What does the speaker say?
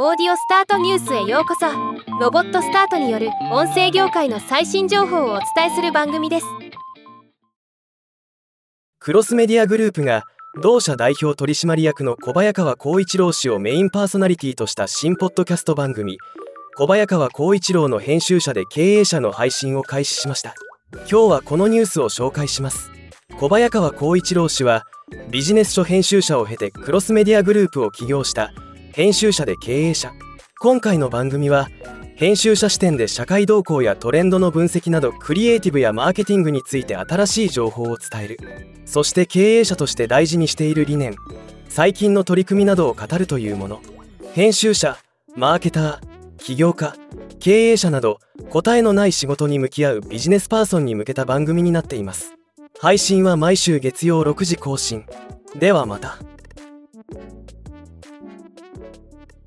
オーディオスタートニュースへようこそ。ロボットスタートによる音声業界の最新情報をお伝えする番組です。クロスメディアグループが同社代表取締役の小早川光一郎氏をメインパーソナリティとした新ポッドキャスト番組小早川光一郎の編集者で経営者の配信を開始しました。今日はこのニュースを紹介します。小早川光一郎氏はビジネス書編集者を経てクロスメディアグループを起業した編集者で経営者。今回の番組は編集者視点で社会動向やトレンドの分析などクリエイティブやマーケティングについて新しい情報を伝える。そして経営者として大事にしている理念。最近の取り組みなどを語るというもの。編集者マーケター起業家経営者など答えのない仕事に向き合うビジネスパーソンに向けた番組になっています。配信は毎週月曜6時更新。ではまた。Thank you.